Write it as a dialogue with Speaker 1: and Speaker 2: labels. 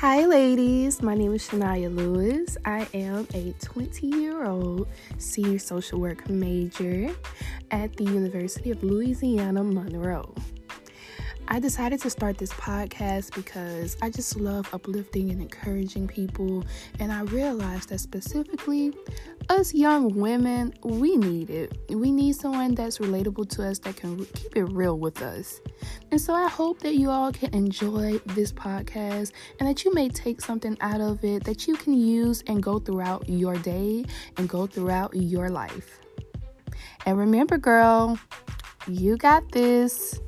Speaker 1: Hi, ladies. My name is Shania Lewis. I am a 20 year old senior social work major at the University of Louisiana Monroe. I decided to start this podcast because I just love uplifting and encouraging people, and I realized that specifically us young women, we need it. We need someone that's relatable to us that can keep it real with us. And so I hope that you all can enjoy this podcast and that you may take something out of it that you can use and go throughout your day and go throughout your life. And remember, girl, you got this.